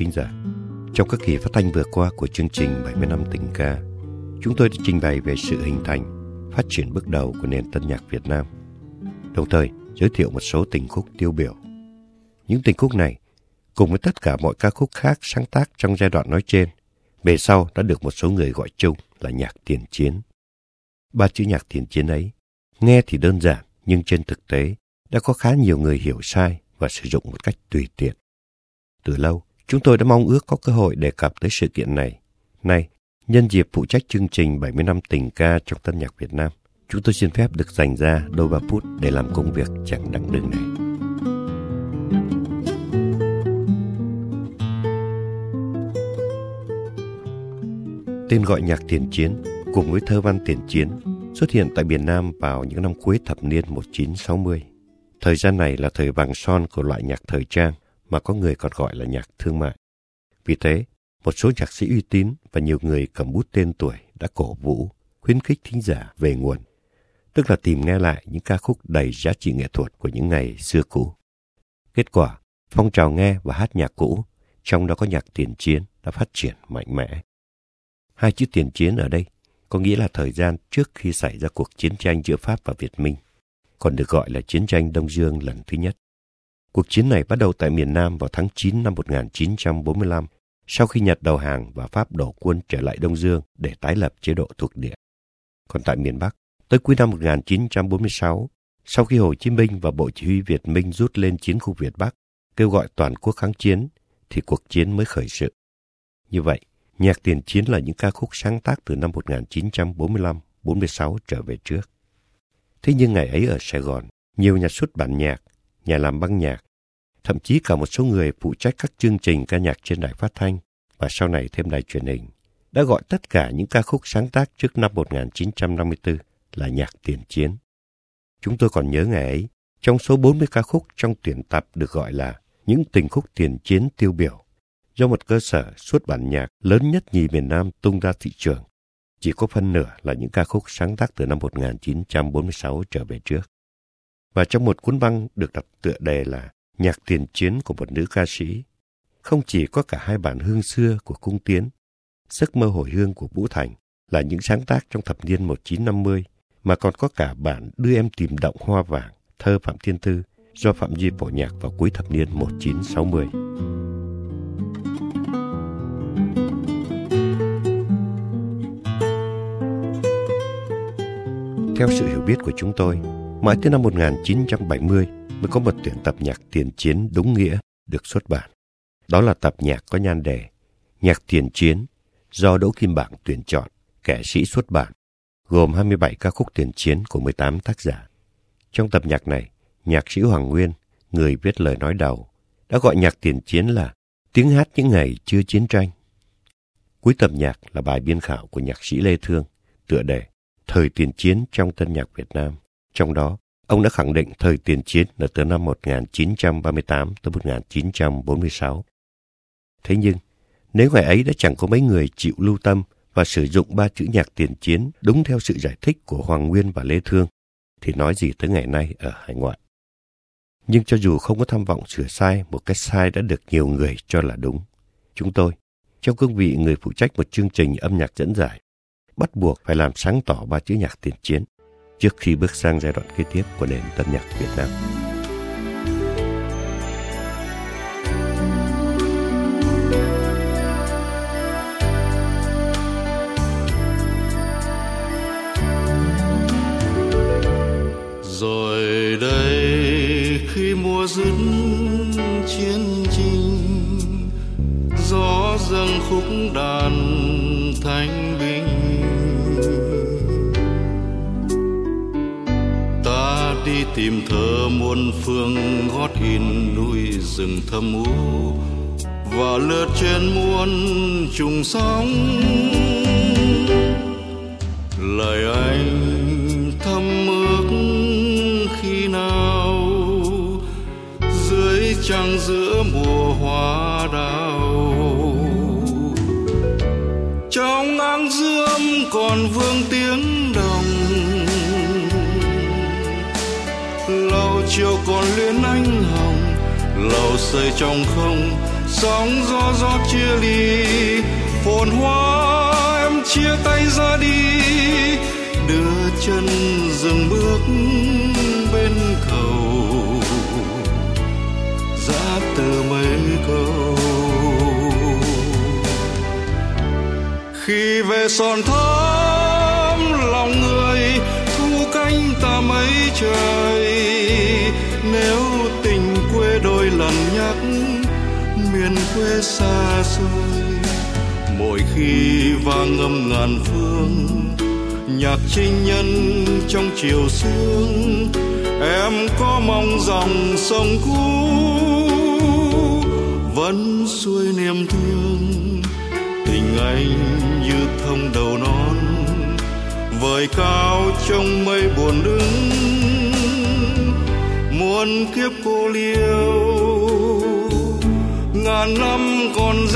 thính giả, trong các kỳ phát thanh vừa qua của chương trình 70 năm tình ca, chúng tôi đã trình bày về sự hình thành, phát triển bước đầu của nền tân nhạc Việt Nam, đồng thời giới thiệu một số tình khúc tiêu biểu. Những tình khúc này, cùng với tất cả mọi ca khúc khác sáng tác trong giai đoạn nói trên, về sau đã được một số người gọi chung là nhạc tiền chiến. Ba chữ nhạc tiền chiến ấy, nghe thì đơn giản nhưng trên thực tế đã có khá nhiều người hiểu sai và sử dụng một cách tùy tiện. Từ lâu, chúng tôi đã mong ước có cơ hội đề cập tới sự kiện này. Nay, nhân dịp phụ trách chương trình 70 năm tình ca trong tân nhạc Việt Nam, chúng tôi xin phép được dành ra đôi ba phút để làm công việc chẳng đặng đường này. Tên gọi nhạc tiền chiến cùng với thơ văn tiền chiến xuất hiện tại miền Nam vào những năm cuối thập niên 1960. Thời gian này là thời vàng son của loại nhạc thời trang mà có người còn gọi là nhạc thương mại. Vì thế, một số nhạc sĩ uy tín và nhiều người cầm bút tên tuổi đã cổ vũ, khuyến khích thính giả về nguồn, tức là tìm nghe lại những ca khúc đầy giá trị nghệ thuật của những ngày xưa cũ. Kết quả, phong trào nghe và hát nhạc cũ, trong đó có nhạc tiền chiến, đã phát triển mạnh mẽ. Hai chữ tiền chiến ở đây có nghĩa là thời gian trước khi xảy ra cuộc chiến tranh giữa Pháp và Việt Minh, còn được gọi là chiến tranh Đông Dương lần thứ nhất. Cuộc chiến này bắt đầu tại miền Nam vào tháng 9 năm 1945, sau khi Nhật đầu hàng và Pháp đổ quân trở lại Đông Dương để tái lập chế độ thuộc địa. Còn tại miền Bắc, tới cuối năm 1946, sau khi Hồ Chí Minh và Bộ Chỉ huy Việt Minh rút lên chiến khu Việt Bắc, kêu gọi toàn quốc kháng chiến, thì cuộc chiến mới khởi sự. Như vậy, nhạc tiền chiến là những ca khúc sáng tác từ năm 1945-46 trở về trước. Thế nhưng ngày ấy ở Sài Gòn, nhiều nhà xuất bản nhạc nhà làm băng nhạc, thậm chí cả một số người phụ trách các chương trình ca nhạc trên đài phát thanh và sau này thêm đài truyền hình, đã gọi tất cả những ca khúc sáng tác trước năm 1954 là nhạc tiền chiến. Chúng tôi còn nhớ ngày ấy, trong số 40 ca khúc trong tuyển tập được gọi là những tình khúc tiền chiến tiêu biểu, do một cơ sở xuất bản nhạc lớn nhất nhì miền Nam tung ra thị trường. Chỉ có phân nửa là những ca khúc sáng tác từ năm 1946 trở về trước và trong một cuốn băng được đặt tựa đề là Nhạc tiền chiến của một nữ ca sĩ. Không chỉ có cả hai bản hương xưa của Cung Tiến, Giấc mơ hồi hương của Vũ Thành là những sáng tác trong thập niên 1950, mà còn có cả bản Đưa em tìm động hoa vàng, thơ Phạm Thiên Tư do Phạm Duy phổ nhạc vào cuối thập niên 1960. Theo sự hiểu biết của chúng tôi, Mãi tới năm 1970 mới có một tuyển tập nhạc tiền chiến đúng nghĩa được xuất bản. Đó là tập nhạc có nhan đề Nhạc tiền chiến do Đỗ Kim Bảng tuyển chọn, kẻ sĩ xuất bản, gồm 27 ca khúc tiền chiến của 18 tác giả. Trong tập nhạc này, nhạc sĩ Hoàng Nguyên, người viết lời nói đầu, đã gọi nhạc tiền chiến là tiếng hát những ngày chưa chiến tranh. Cuối tập nhạc là bài biên khảo của nhạc sĩ Lê Thương, tựa đề Thời tiền chiến trong tân nhạc Việt Nam. Trong đó, ông đã khẳng định thời tiền chiến là từ năm 1938 tới 1946. Thế nhưng, nếu ngày ấy đã chẳng có mấy người chịu lưu tâm và sử dụng ba chữ nhạc tiền chiến đúng theo sự giải thích của Hoàng Nguyên và Lê Thương, thì nói gì tới ngày nay ở hải ngoại. Nhưng cho dù không có tham vọng sửa sai một cách sai đã được nhiều người cho là đúng, chúng tôi, trong cương vị người phụ trách một chương trình âm nhạc dẫn giải, bắt buộc phải làm sáng tỏ ba chữ nhạc tiền chiến trước khi bước sang giai đoạn kế tiếp của nền tân nhạc Việt Nam. Rồi đây khi mùa dứt chiến trình, gió dâng khúc đàn thanh bình tìm thơ muôn phương gót in núi rừng thâm u và lướt trên muôn trùng sóng. Lời anh thâm ước khi nào? Dưới trăng giữa mùa hoa đào. Trong áng dương còn vương tím chiều còn luyến anh hồng, lầu xây trong không, sóng gió gió chia ly. Phồn hoa em chia tay ra đi, đưa chân dừng bước bên cầu. Giá từ mấy câu. Khi về son thắm lòng người, thu cánh ta mấy trời. Miền quê xa xôi. Mỗi khi vang âm ngàn phương, nhạc trinh nhân trong chiều sương, em có mong dòng sông cũ vẫn xuôi niềm thương. Tình anh như thông đầu non, vời cao trong mây buồn đứng. Muôn kiếp cô liêu ngàn năm còn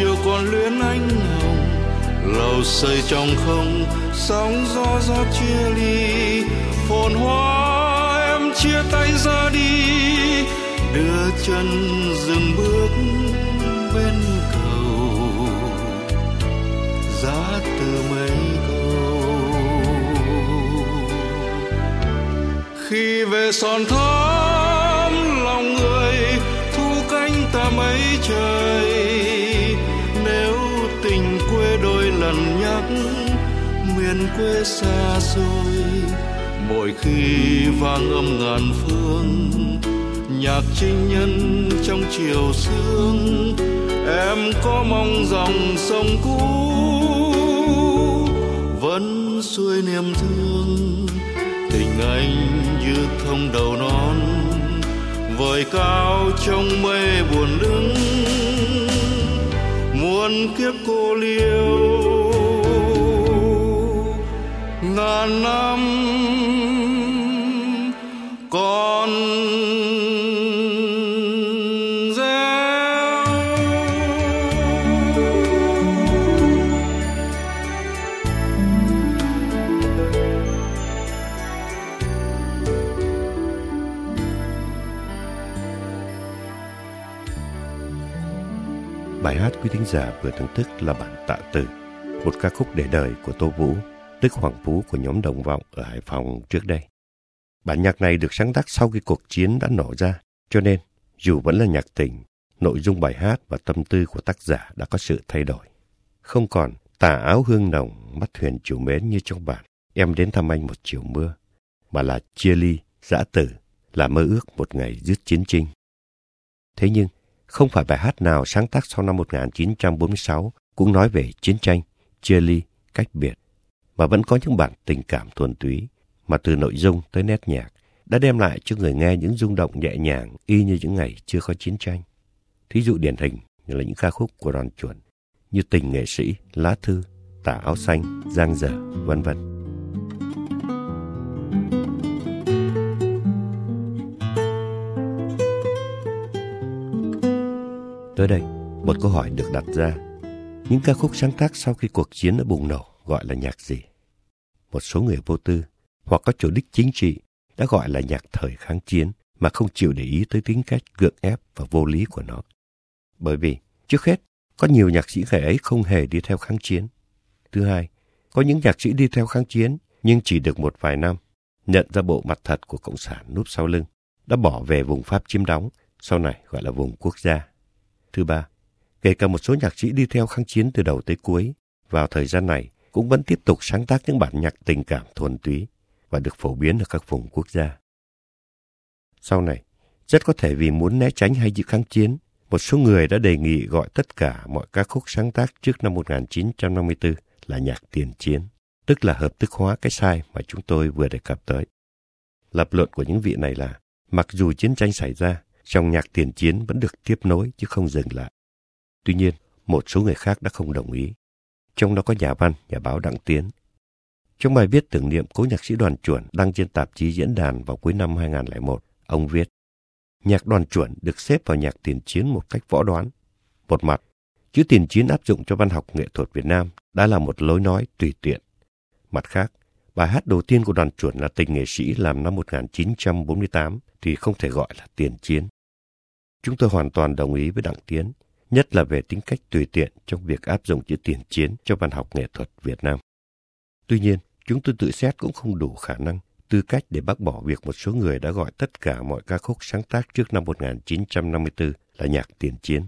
rẽ xây trong không, sóng gió gió chia ly. Phồn hoa em chia tay ra đi, đưa chân dừng bước bên cầu. Giá từ mấy câu? Khi về son thắm, lòng người thu cánh ta mấy trời. Miền quê xa xôi. Mỗi khi vang âm ngàn phương, nhạc trinh nhân trong chiều sương, em có mong dòng sông cũ vẫn xuôi niềm thương. Tình anh như thông đầu non, vời cao trong mây buồn đứng muôn kiếp cô liêu ngàn năm con Bài hát quý thính giả vừa thưởng thức là bản tạ tử, một ca khúc để đời của Tô Vũ, tức Hoàng Phú của nhóm Đồng Vọng ở Hải Phòng trước đây. Bản nhạc này được sáng tác sau khi cuộc chiến đã nổ ra, cho nên dù vẫn là nhạc tình, nội dung bài hát và tâm tư của tác giả đã có sự thay đổi. Không còn tà áo hương nồng, mắt thuyền chiều mến như trong bản Em đến thăm anh một chiều mưa, mà là chia ly, giã tử, là mơ ước một ngày dứt chiến tranh. Thế nhưng, không phải bài hát nào sáng tác sau năm 1946 cũng nói về chiến tranh, chia ly, cách biệt, mà vẫn có những bản tình cảm thuần túy mà từ nội dung tới nét nhạc đã đem lại cho người nghe những rung động nhẹ nhàng y như những ngày chưa có chiến tranh. Thí dụ điển hình như là những ca khúc của đoàn chuẩn như Tình nghệ sĩ, Lá thư, Tả áo xanh, Giang dở, vân vân. Tới đây, một câu hỏi được đặt ra. Những ca khúc sáng tác sau khi cuộc chiến đã bùng nổ gọi là nhạc gì? Một số người vô tư hoặc có chủ đích chính trị đã gọi là nhạc thời kháng chiến mà không chịu để ý tới tính cách gượng ép và vô lý của nó. Bởi vì, trước hết, có nhiều nhạc sĩ ngày ấy không hề đi theo kháng chiến. Thứ hai, có những nhạc sĩ đi theo kháng chiến nhưng chỉ được một vài năm, nhận ra bộ mặt thật của Cộng sản núp sau lưng, đã bỏ về vùng Pháp chiếm đóng, sau này gọi là vùng quốc gia. Thứ ba, kể cả một số nhạc sĩ đi theo kháng chiến từ đầu tới cuối, vào thời gian này cũng vẫn tiếp tục sáng tác những bản nhạc tình cảm thuần túy và được phổ biến ở các vùng quốc gia. Sau này, Rất có thể vì muốn né tránh hay dự kháng chiến, một số người đã đề nghị gọi tất cả mọi ca khúc sáng tác trước năm 1954 là nhạc tiền chiến, tức là hợp thức hóa cái sai mà chúng tôi vừa đề cập tới. Lập luận của những vị này là, mặc dù chiến tranh xảy ra, dòng nhạc tiền chiến vẫn được tiếp nối chứ không dừng lại. Tuy nhiên, một số người khác đã không đồng ý. Trong đó có nhà văn, nhà báo Đặng Tiến. Trong bài viết tưởng niệm cố nhạc sĩ đoàn chuẩn đăng trên tạp chí Diễn đàn vào cuối năm 2001, ông viết Nhạc đoàn chuẩn được xếp vào nhạc tiền chiến một cách võ đoán. Một mặt, chữ tiền chiến áp dụng cho văn học nghệ thuật Việt Nam đã là một lối nói tùy tiện. Mặt khác, bài hát đầu tiên của đoàn chuẩn là tình nghệ sĩ làm năm 1948 thì không thể gọi là tiền chiến. Chúng tôi hoàn toàn đồng ý với Đặng Tiến, nhất là về tính cách tùy tiện trong việc áp dụng chữ tiền chiến cho văn học nghệ thuật Việt Nam. Tuy nhiên, chúng tôi tự xét cũng không đủ khả năng, tư cách để bác bỏ việc một số người đã gọi tất cả mọi ca khúc sáng tác trước năm 1954 là nhạc tiền chiến.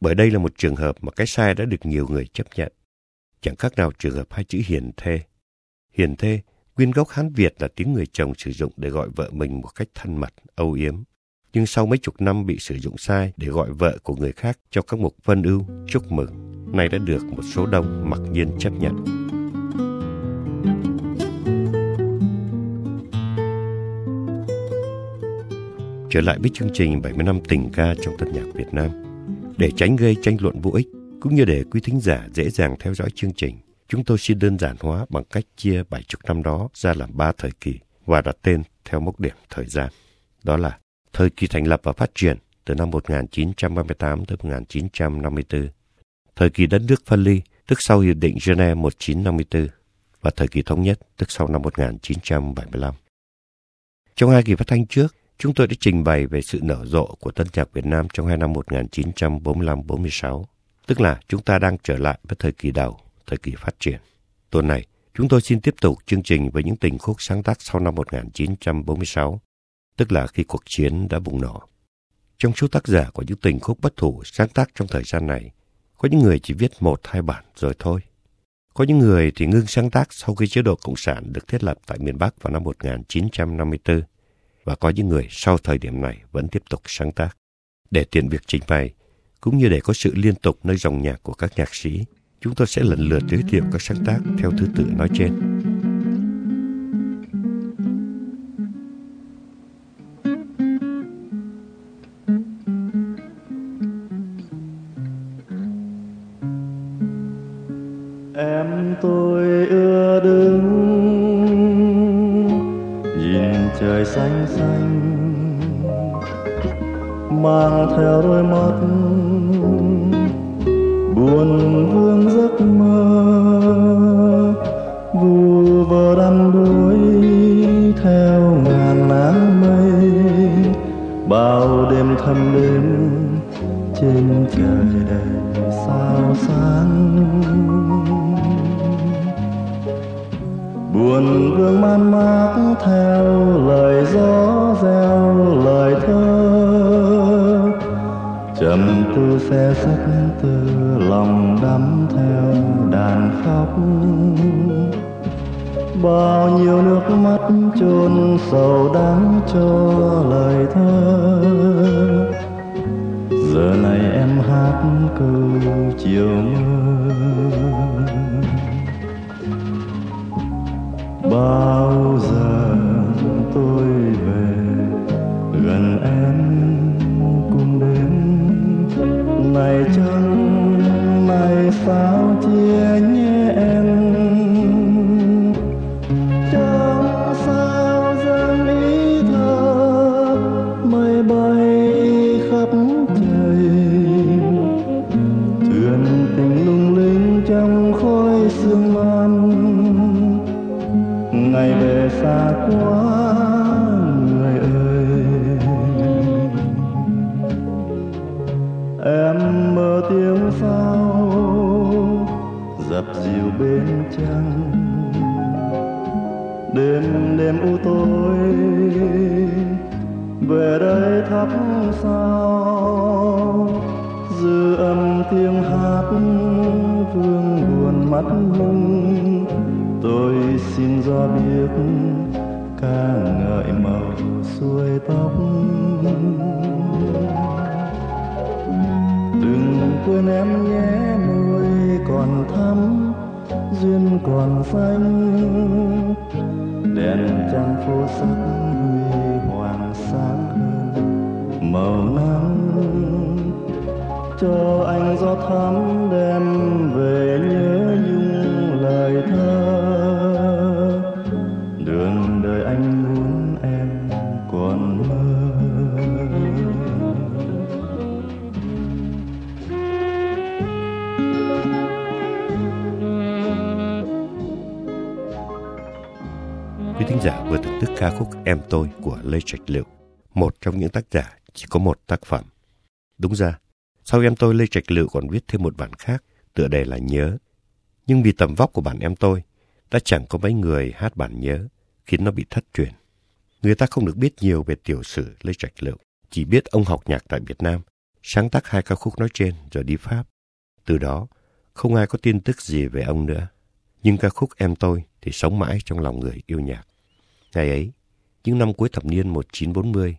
Bởi đây là một trường hợp mà cái sai đã được nhiều người chấp nhận. Chẳng khác nào trường hợp hai chữ hiền thê. Hiền thê, nguyên gốc Hán Việt là tiếng người chồng sử dụng để gọi vợ mình một cách thân mật, âu yếm. Nhưng sau mấy chục năm bị sử dụng sai để gọi vợ của người khác cho các mục vân ưu, chúc mừng, nay đã được một số đông mặc nhiên chấp nhận. Trở lại với chương trình 70 năm tình ca trong tân nhạc Việt Nam. Để tránh gây tranh luận vô ích, cũng như để quý thính giả dễ dàng theo dõi chương trình, chúng tôi xin đơn giản hóa bằng cách chia 70 năm đó ra làm ba thời kỳ và đặt tên theo mốc điểm thời gian. Đó là thời kỳ thành lập và phát triển từ năm 1938 tới 1954, thời kỳ đất nước phân ly, tức sau Hiệp định Geneva 1954, và thời kỳ thống nhất, tức sau năm 1975. Trong hai kỳ phát thanh trước, chúng tôi đã trình bày về sự nở rộ của tân nhạc Việt Nam trong hai năm 1945-46, tức là chúng ta đang trở lại với thời kỳ đầu, thời kỳ phát triển. Tuần này, chúng tôi xin tiếp tục chương trình với những tình khúc sáng tác sau năm 1946, tức là khi cuộc chiến đã bùng nổ. Trong số tác giả của những tình khúc bất thủ sáng tác trong thời gian này, có những người chỉ viết một hai bản rồi thôi. Có những người thì ngưng sáng tác sau khi chế độ Cộng sản được thiết lập tại miền Bắc vào năm 1954 và có những người sau thời điểm này vẫn tiếp tục sáng tác. Để tiện việc trình bày, cũng như để có sự liên tục nơi dòng nhạc của các nhạc sĩ, chúng tôi sẽ lần lượt giới thiệu các sáng tác theo thứ tự nói trên. Ngàn áng mây, bao đêm thâm đêm trên trời đầy sao sáng. Buồn vương man mác theo lời gió reo, lời thơ, trầm tư xe sắc từ lòng đắm theo đàn khóc bao nhiêu nước mắt chôn sầu đắng cho lời thơ. Giờ này em hát câu chiều mưa. Bao trăng đêm đêm u tối, về đây thắp sao dư âm tiếng hát vương buồn mắt lưng tôi xin ra biết ca ngợi màu xuôi tóc. Đừng quên em nhé môi còn thắm duyên còn xanh đèn trăng phố sắc huy hoàng sáng hơn. Màu nắng cho anh gió thắm đem về ca khúc Em Tôi của Lê Trạch Liệu, một trong những tác giả chỉ có một tác phẩm. Đúng ra, sau Em Tôi Lê Trạch Liệu còn viết thêm một bản khác, tựa đề là Nhớ. Nhưng vì tầm vóc của bản Em Tôi, đã chẳng có mấy người hát bản Nhớ, khiến nó bị thất truyền. Người ta không được biết nhiều về tiểu sử Lê Trạch Liệu, chỉ biết ông học nhạc tại Việt Nam, sáng tác hai ca khúc nói trên rồi đi Pháp. Từ đó, không ai có tin tức gì về ông nữa. Nhưng ca khúc Em Tôi thì sống mãi trong lòng người yêu nhạc. Ngày ấy, những năm cuối thập niên 1940,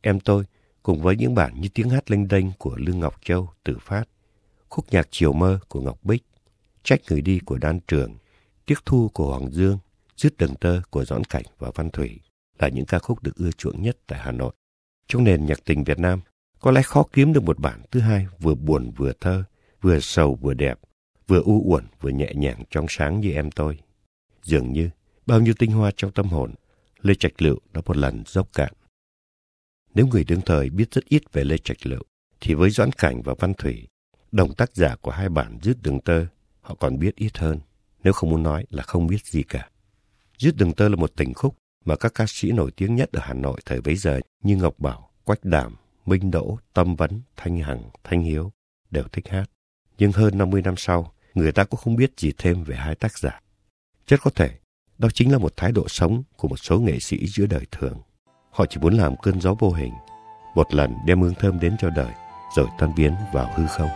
Em Tôi cùng với những bản như tiếng hát lênh đênh của Lương Ngọc Châu, Tử Phát, khúc nhạc Chiều Mơ của Ngọc Bích, Trách Người Đi của Đan Trường, Tiếc Thu của Hoàng Dương, Dứt Đường Tơ của Doãn Cảnh và Văn Thủy là những ca khúc được ưa chuộng nhất tại Hà Nội. Trong nền nhạc tình Việt Nam, có lẽ khó kiếm được một bản thứ hai vừa buồn vừa thơ, vừa sầu vừa đẹp, vừa u uẩn vừa nhẹ nhàng trong sáng như em tôi. Dường như, bao nhiêu tinh hoa trong tâm hồn, Lê Trạch Lựu đã một lần dốc cạn. Nếu người đương thời biết rất ít về Lê Trạch Lựu, thì với Doãn Cảnh và Văn Thủy, đồng tác giả của hai bản Dứt Đường Tơ, họ còn biết ít hơn, nếu không muốn nói là không biết gì cả. Dứt Đường Tơ là một tình khúc mà các ca sĩ nổi tiếng nhất ở Hà Nội thời bấy giờ như Ngọc Bảo, Quách Đàm, Minh Đỗ, Tâm Vấn, Thanh Hằng, Thanh Hiếu đều thích hát. Nhưng hơn 50 năm sau, người ta cũng không biết gì thêm về hai tác giả. Rất có thể, đó chính là một thái độ sống của một số nghệ sĩ giữa đời thường. Họ chỉ muốn làm cơn gió vô hình, một lần đem hương thơm đến cho đời, rồi tan biến vào hư không.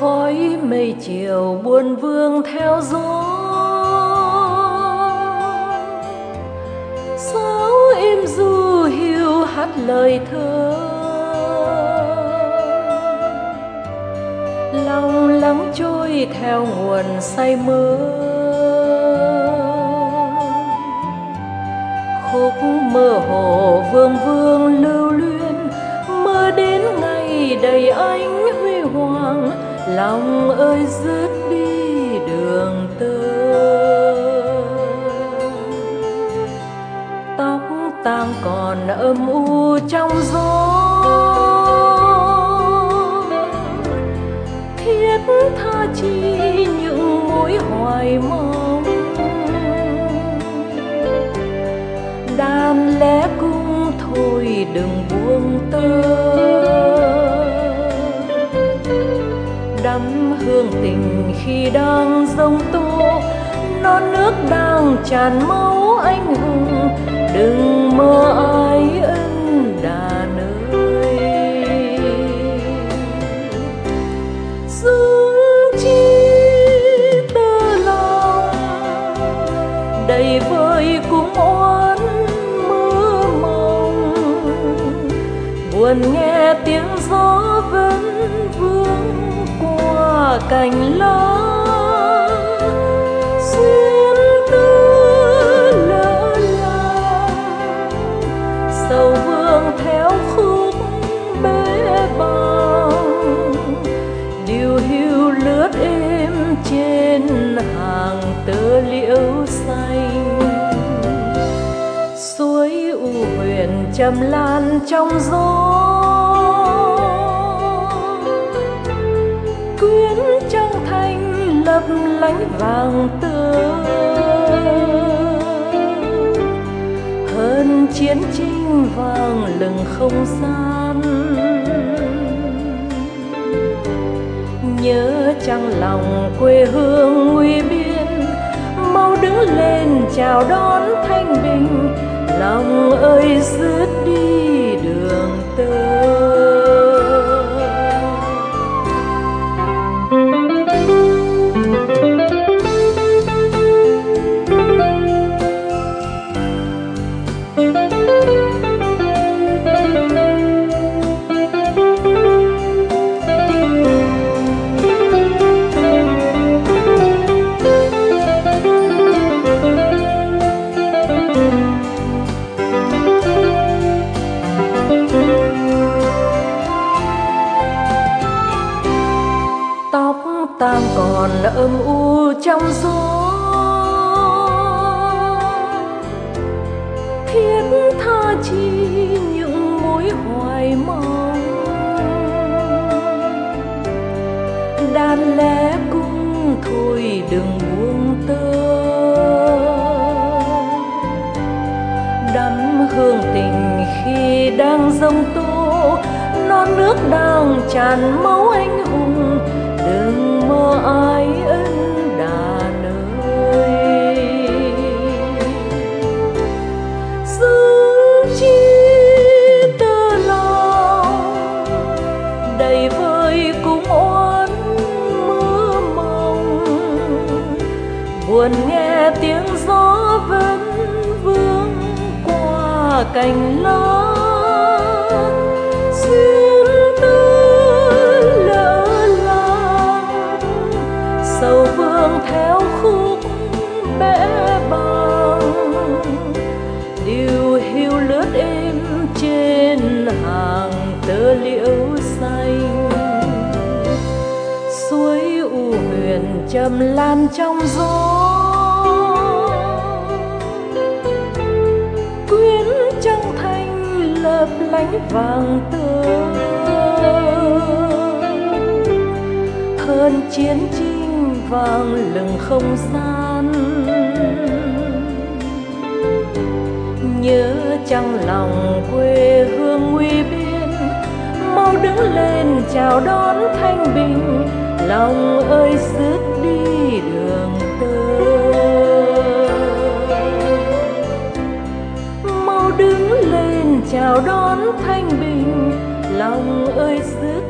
khói mây chiều buồn vương theo gió sáo im du hiu hát lời thơ theo nguồn say mơ khúc mơ hồ vương vương lưu luyến, mơ đến ngày đầy ánh huy hoàng. Lòng ơi dứt đi đường tơ. Tóc tang còn âm u trong gió. Hoài mong đàn lẽ cung thôi đừng buông tơ. Đắm hương tình khi đang dông tô, non nước đang tràn máu anh hùng. Đừng mơ ai ơi cành lá, xuyên tư lỡ làng sầu vương theo khúc bế bằng điều hiu lướt êm trên hàng tơ liễu xanh. Suối u huyền trầm lan trong gió lấp lánh vàng tươi. Hơn chiến tranh vàng lừng không gian nhớ trăng lòng quê hương nguy biên, mau đứng lên chào đón thanh bình. Lòng ơi dứt đi đường tơ còn âm u trong gió. Thiết tha chi những mối hoài mong. Đàn lẽ cung thôi đừng buông tơ. Đắm hương tình khi đang dông tô, non nước đang tràn máu anh hùng. Đừng mơ ai chi tơ lòng đầy vơi cũng oán mưa mong buồn nghe tiếng gió vẫn vương qua cành lá. Trầm lan trong gió. Quyến trăng thanh lấp lánh vàng tường hơn chiến trinh vang lừng không gian nhớ trăng lòng quê hương nguy biên, mau đứng lên chào đón thanh bình. Lòng ơi, xứ đi đường tơ. Mau đứng lên chào đón thanh bình lòng ơi dứt